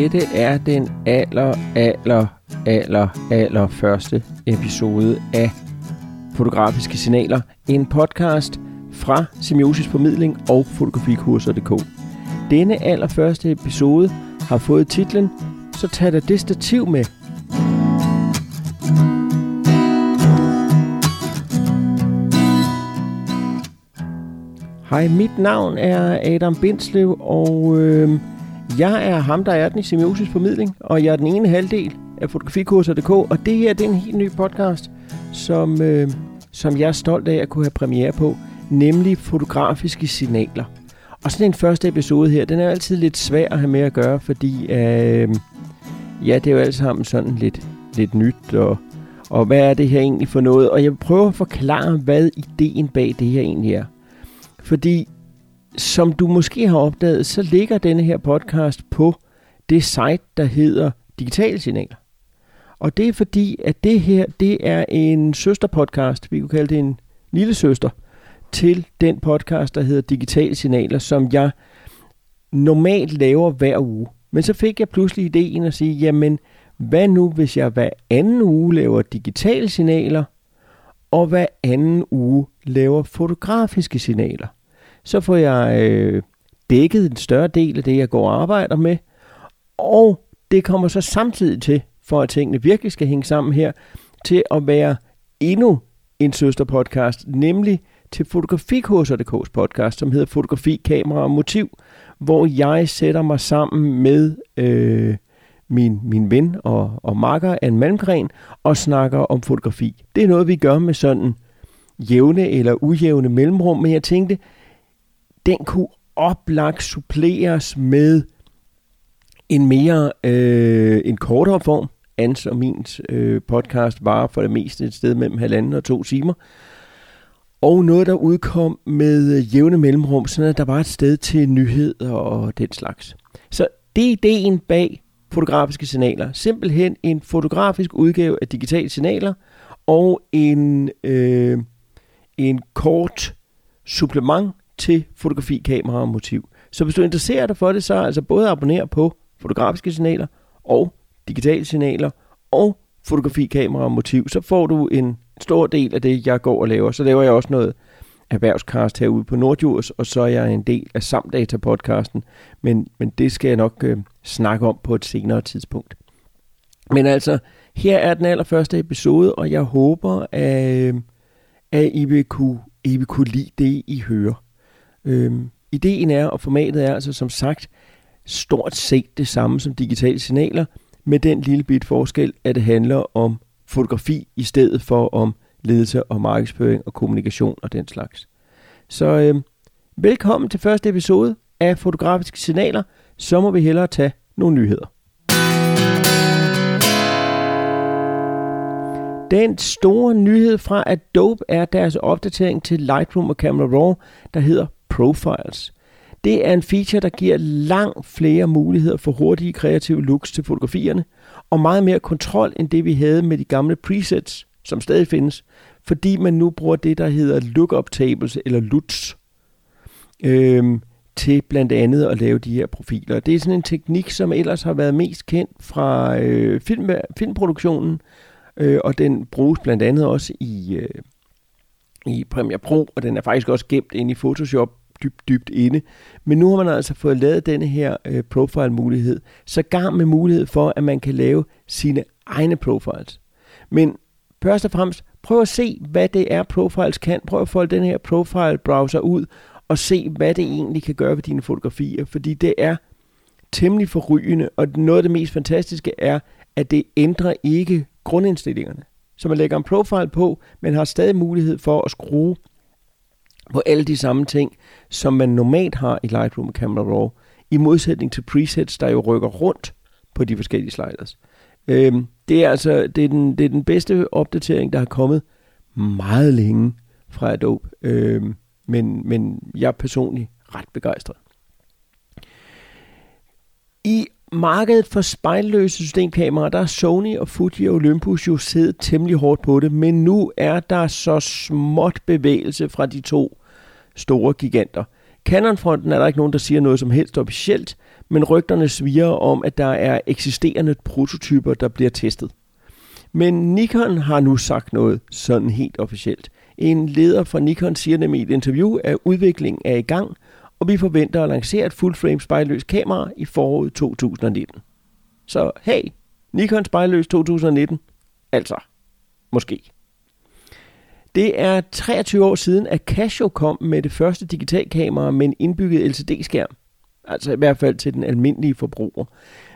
Dette er den aller, aller, aller, aller første episode af Fotografiske Signaler. En podcast fra Semiosis Formidling og Fotografikurser.dk. Denne allerførste episode har fået titlen Så tag dig det stativ med. Hej, mit navn er Adam Bindslev, og øh, jeg er ham, der er den i Semiosis Formidling, og jeg er den ene halvdel af fotografikurser.dk, og det her det er en helt ny podcast, som, øh, som jeg er stolt af at kunne have premiere på, nemlig fotografiske signaler. Og sådan en første episode her, den er altid lidt svær at have med at gøre, fordi øh, ja, det er jo alt sammen sådan lidt, lidt nyt, og, og hvad er det her egentlig for noget? Og jeg vil prøve at forklare, hvad ideen bag det her egentlig er. Fordi som du måske har opdaget, så ligger denne her podcast på det site, der hedder Digitale Signaler. Og det er fordi, at det her, det er en søsterpodcast, vi kunne kalde det en lille søster, til den podcast, der hedder Digitale Signaler, som jeg normalt laver hver uge. Men så fik jeg pludselig ideen at sige, jamen, hvad nu hvis jeg hver anden uge laver digitale signaler, og hver anden uge laver fotografiske signaler? Så får jeg øh, dækket en større del af det, jeg går og arbejder med. Og det kommer så samtidig til, for at tingene virkelig skal hænge sammen her, til at være endnu en søsterpodcast, nemlig til Fotografikurser.dk's podcast, som hedder Fotografi, Kamera og Motiv, hvor jeg sætter mig sammen med øh, min, min ven og, og makker Anne Malmgren og snakker om fotografi. Det er noget, vi gør med sådan jævne eller ujævne mellemrum, men jeg tænkte, den kunne oplagt suppleres med en mere øh, en kortere form. Ans og min øh, podcast var for det meste et sted mellem halvanden og to timer. Og noget, der udkom med øh, jævne mellemrum, sådan at der var et sted til nyheder og den slags. Så det er ideen bag fotografiske signaler. Simpelthen en fotografisk udgave af digitale signaler og en, øh, en kort supplement til fotografi, kamera og motiv. Så hvis du interesserer dig for det, så altså både abonner på fotografiske signaler og digitale signaler og fotografi, kamera og motiv, så får du en stor del af det, jeg går og laver. Så laver jeg også noget erhvervskast herude på Nordjurs, og så er jeg en del af Samdata-podcasten, men, men det skal jeg nok øh, snakke om på et senere tidspunkt. Men altså, her er den allerførste episode, og jeg håber, at, øh, at I, vil kunne, I vil kunne lide det, I hører. Øhm, ideen er, og formatet er altså som sagt stort set det samme som digitale signaler, med den lille bit forskel, at det handler om fotografi i stedet for om ledelse og markedsføring og kommunikation og den slags. Så øhm, velkommen til første episode af Fotografiske Signaler. Så må vi hellere tage nogle nyheder. Den store nyhed fra Adobe er deres opdatering til Lightroom og Camera Raw, der hedder Profiles. Det er en feature, der giver langt flere muligheder for hurtige kreative looks til fotografierne, og meget mere kontrol end det vi havde med de gamle presets, som stadig findes, fordi man nu bruger det, der hedder lookup tables eller LUTs, øhm, til blandt andet at lave de her profiler. Det er sådan en teknik, som ellers har været mest kendt fra øh, film, filmproduktionen, øh, og den bruges blandt andet også i, øh, i Premiere Pro, og den er faktisk også gemt inde i Photoshop dybt, dybt inde. Men nu har man altså fået lavet denne her øh, profile-mulighed, så gang med mulighed for, at man kan lave sine egne profiles. Men først og fremmest, prøv at se, hvad det er, profiles kan. Prøv at folde den her profile-browser ud, og se, hvad det egentlig kan gøre ved dine fotografier, fordi det er temmelig forrygende, og noget af det mest fantastiske er, at det ændrer ikke grundindstillingerne. Så man lægger en profile på, men har stadig mulighed for at skrue på alle de samme ting, som man normalt har i Lightroom og Camera Raw, i modsætning til presets, der jo rykker rundt på de forskellige sliders. Øhm, det er altså det er den, det er den bedste opdatering, der har kommet meget længe fra Adobe, øhm, men, men jeg er personligt ret begejstret. I markedet for spejlløse systemkameraer, der er Sony og Fuji og Olympus jo siddet temmelig hårdt på det, men nu er der så småt bevægelse fra de to store giganter. Canonfronten er der ikke nogen, der siger noget som helst officielt, men rygterne sviger om, at der er eksisterende prototyper, der bliver testet. Men Nikon har nu sagt noget sådan helt officielt. En leder fra Nikon siger nemlig i et interview, at udviklingen er i gang, og vi forventer at lancere et full-frame spejlløst kamera i foråret 2019. Så hey, Nikon spejlløs 2019. Altså, måske. Det er 23 år siden, at Casio kom med det første digitalkamera med en indbygget LCD-skærm. Altså i hvert fald til den almindelige forbruger.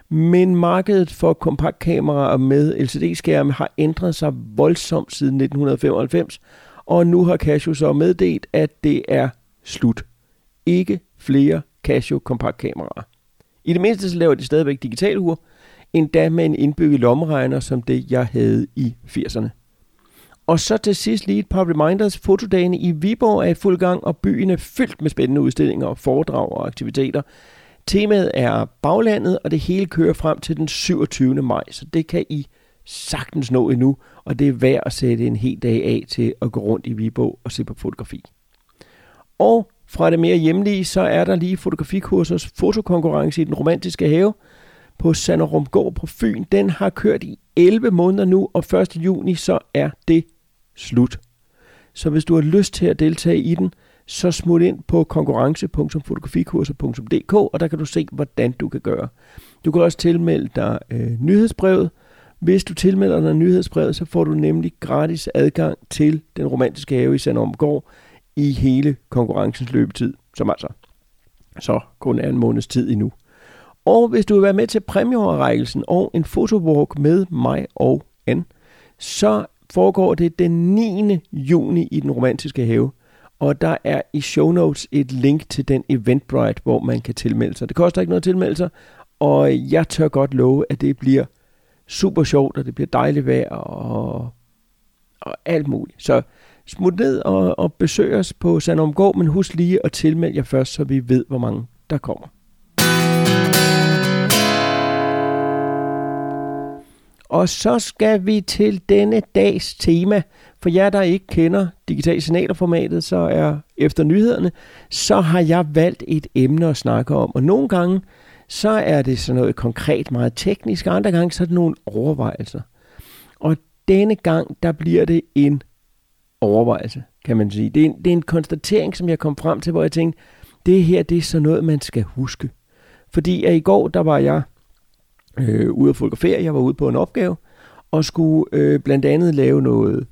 Men markedet for kompaktkameraer med LCD-skærme har ændret sig voldsomt siden 1995, og nu har Casio så meddelt, at det er slut. Ikke flere Casio kompaktkameraer. I det mindste så laver de stadigvæk digitalure, endda med en indbygget lommeregner som det, jeg havde i 80'erne. Og så til sidst lige et par reminders. Fotodagene i Viborg er i fuld gang, og byen er fyldt med spændende udstillinger, foredrag og aktiviteter. Temaet er baglandet, og det hele kører frem til den 27. maj, så det kan I sagtens nå endnu, og det er værd at sætte en hel dag af til at gå rundt i Viborg og se på fotografi. Og fra det mere hjemlige, så er der lige fotografikursers fotokonkurrence i den romantiske have på Sanderumgård på Fyn. Den har kørt i 11 måneder nu, og 1. juni så er det slut. Så hvis du har lyst til at deltage i den, så smut ind på konkurrence.fotografikurser.dk, og der kan du se, hvordan du kan gøre. Du kan også tilmelde dig øh, nyhedsbrevet. Hvis du tilmelder dig nyhedsbrevet, så får du nemlig gratis adgang til den romantiske have i Sandomgård i hele konkurrencens løbetid, som altså så kun er en måneds tid endnu. Og hvis du vil være med til præmieoverrækkelsen og en fotowalk med mig og Anne, så foregår det den 9. juni i den romantiske have. Og der er i show notes et link til den Eventbrite, hvor man kan tilmelde sig. Det koster ikke noget at tilmelde sig, og jeg tør godt love, at det bliver super sjovt, og det bliver dejligt vejr og, og alt muligt. Så smut ned og, og besøg os på Sandomgård, men husk lige at tilmelde jer først, så vi ved, hvor mange der kommer. Og så skal vi til denne dags tema. For jer, der ikke kender digital signalerformatet, så er efter nyhederne, så har jeg valgt et emne at snakke om. Og nogle gange, så er det sådan noget konkret, meget teknisk, og andre gange, så er det nogle overvejelser. Og denne gang, der bliver det en overvejelse, kan man sige. Det er en, det er en konstatering, som jeg kom frem til, hvor jeg tænkte, det her, det er sådan noget, man skal huske. Fordi at i går, der var jeg øh, ude at fotografere. Jeg var ude på en opgave og skulle øh, blandt andet lave noget,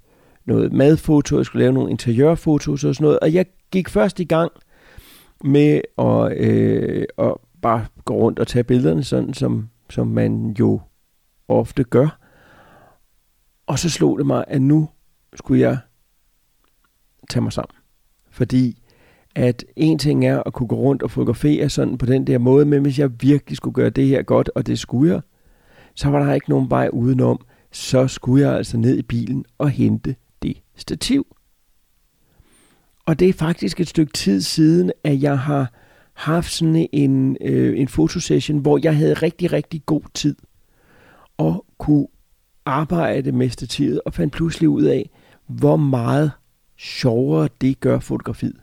noget madfoto, jeg skulle lave nogle interiørfotos og sådan noget. Og jeg gik først i gang med at, øh, at bare gå rundt og tage billederne, sådan som, som man jo ofte gør. Og så slog det mig, at nu skulle jeg tage mig sammen. Fordi at en ting er at kunne gå rundt og fotografere sådan på den der måde, men hvis jeg virkelig skulle gøre det her godt, og det skulle jeg, så var der ikke nogen vej udenom, så skulle jeg altså ned i bilen og hente det stativ. Og det er faktisk et stykke tid siden, at jeg har haft sådan en, øh, en fotosession, hvor jeg havde rigtig, rigtig god tid og kunne arbejde med stativet og fandt pludselig ud af, hvor meget sjovere det gør fotografiet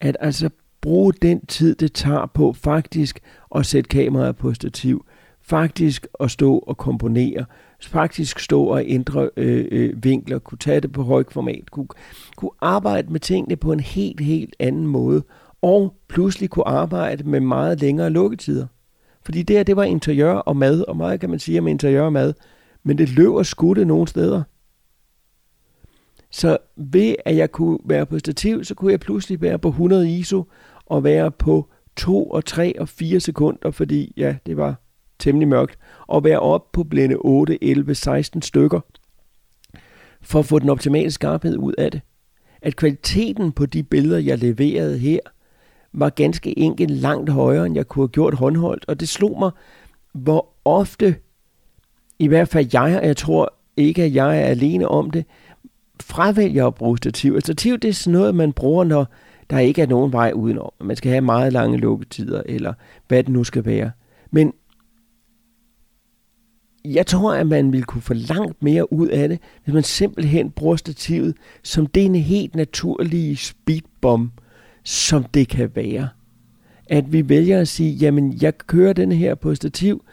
at altså bruge den tid, det tager på faktisk at sætte kameraet på stativ, faktisk at stå og komponere, faktisk stå og ændre øh, øh, vinkler, kunne tage det på højt format, kunne, kunne arbejde med tingene på en helt, helt anden måde, og pludselig kunne arbejde med meget længere lukketider. Fordi det her, det var interiør og mad, og meget kan man sige om interiør og mad, men det løber skudte nogle steder. Så ved at jeg kunne være på stativ, så kunne jeg pludselig være på 100 ISO og være på 2 og 3 og 4 sekunder, fordi ja, det var temmelig mørkt, og være op på blinde 8, 11, 16 stykker, for at få den optimale skarphed ud af det. At kvaliteten på de billeder, jeg leverede her, var ganske enkelt langt højere, end jeg kunne have gjort håndholdt, og det slog mig, hvor ofte, i hvert fald jeg, og jeg tror ikke, at jeg er alene om det, fravælger at bruge stativ. Et stativ det er sådan noget, man bruger, når der ikke er nogen vej udenom. Man skal have meget lange lukketider, eller hvad det nu skal være. Men jeg tror, at man vil kunne få langt mere ud af det, hvis man simpelthen bruger stativet som det helt naturlige speedbomb, som det kan være. At vi vælger at sige, jamen jeg kører den her på stativ,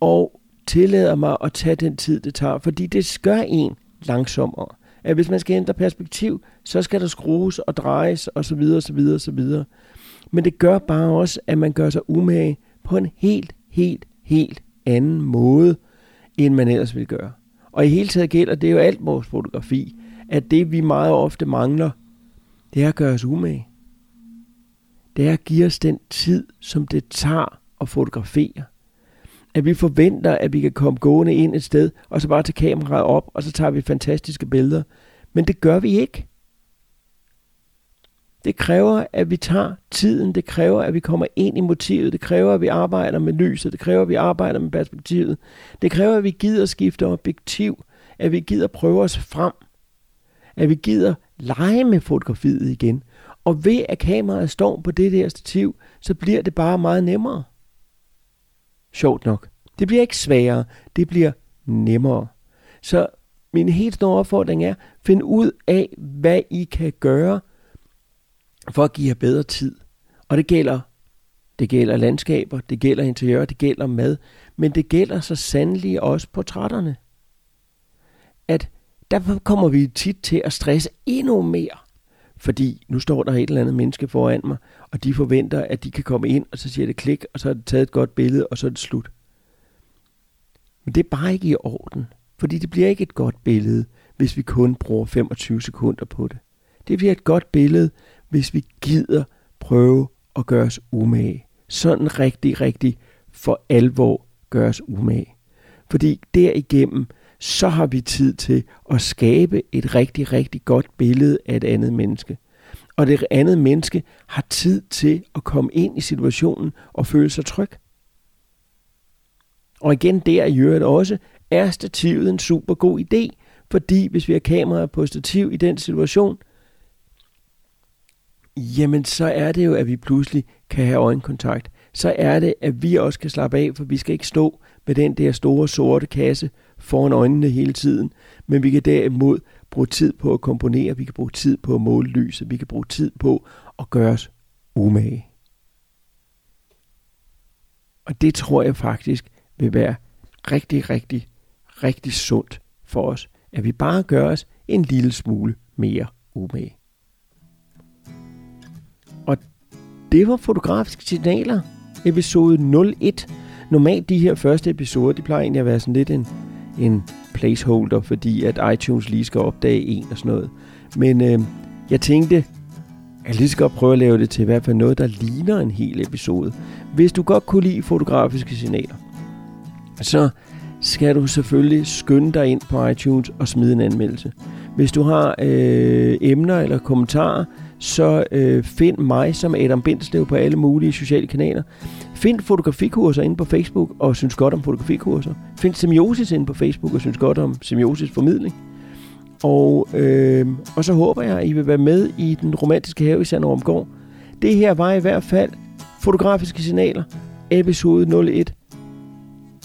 og tillader mig at tage den tid, det tager. Fordi det gør en langsommere. At hvis man skal ændre perspektiv, så skal der skrues og drejes osv. osv. osv. Men det gør bare også, at man gør sig umage på en helt, helt, helt anden måde, end man ellers ville gøre. Og i hele taget gælder det jo alt vores fotografi, at det vi meget ofte mangler, det er at gøre os umage. Det er at give os den tid, som det tager at fotografere. At vi forventer, at vi kan komme gående ind et sted, og så bare tage kameraet op, og så tager vi fantastiske billeder. Men det gør vi ikke. Det kræver, at vi tager tiden, det kræver, at vi kommer ind i motivet, det kræver, at vi arbejder med lyset, det kræver, at vi arbejder med perspektivet. Det kræver, at vi gider skifte objektiv, at vi gider prøve os frem, at vi gider lege med fotografiet igen. Og ved at kameraet står på det der stativ, så bliver det bare meget nemmere. Sjovt nok. Det bliver ikke sværere, det bliver nemmere. Så min helt store opfordring er, find ud af, hvad I kan gøre – for at give jer bedre tid. Og det gælder, det gælder landskaber, det gælder interiør, det gælder mad, men det gælder så sandelig også portrætterne. At der kommer vi tit til at stresse endnu mere. Fordi nu står der et eller andet menneske foran mig, og de forventer, at de kan komme ind, og så siger det klik, og så er det taget et godt billede, og så er det slut. Men det er bare ikke i orden, fordi det bliver ikke et godt billede, hvis vi kun bruger 25 sekunder på det. Det bliver et godt billede, hvis vi gider prøve at gøre os umage. Sådan rigtig, rigtig for alvor gøre os umage. Fordi derigennem, så har vi tid til at skabe et rigtig, rigtig godt billede af et andet menneske. Og det andet menneske har tid til at komme ind i situationen og føle sig tryg. Og igen der i øvrigt også, er stativet en super god idé, fordi hvis vi har kameraet på stativ i den situation, jamen så er det jo, at vi pludselig kan have øjenkontakt. Så er det, at vi også kan slappe af, for vi skal ikke stå med den der store sorte kasse foran øjnene hele tiden, men vi kan derimod bruge tid på at komponere, vi kan bruge tid på at måle lyset, vi kan bruge tid på at gøre os umage. Og det tror jeg faktisk vil være rigtig, rigtig, rigtig sundt for os, at vi bare gør os en lille smule mere umage. Og det var fotografiske signaler, episode 01. Normalt de her første episoder, de plejer egentlig at være sådan lidt en, en placeholder, fordi at iTunes lige skal opdage en og sådan noget. Men øh, jeg tænkte, jeg lige skal godt prøve at lave det til i hvert fald noget, der ligner en hel episode. Hvis du godt kunne lide fotografiske signaler, så skal du selvfølgelig skynde dig ind på iTunes og smide en anmeldelse. Hvis du har øh, emner eller kommentarer, så øh, find mig som Adam Bindslev på alle mulige sociale kanaler. Find fotografikurser inde på Facebook og synes godt om fotografikurser. Find semiosis inde på Facebook og synes godt om semiosis formidling. Og, øh, og så håber jeg, at I vil være med i den romantiske have i Sanderumgård. Det her var i hvert fald Fotografiske Signaler, episode 01.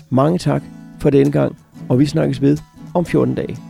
Mange tak for denne gang, og vi snakkes ved om 14 dage.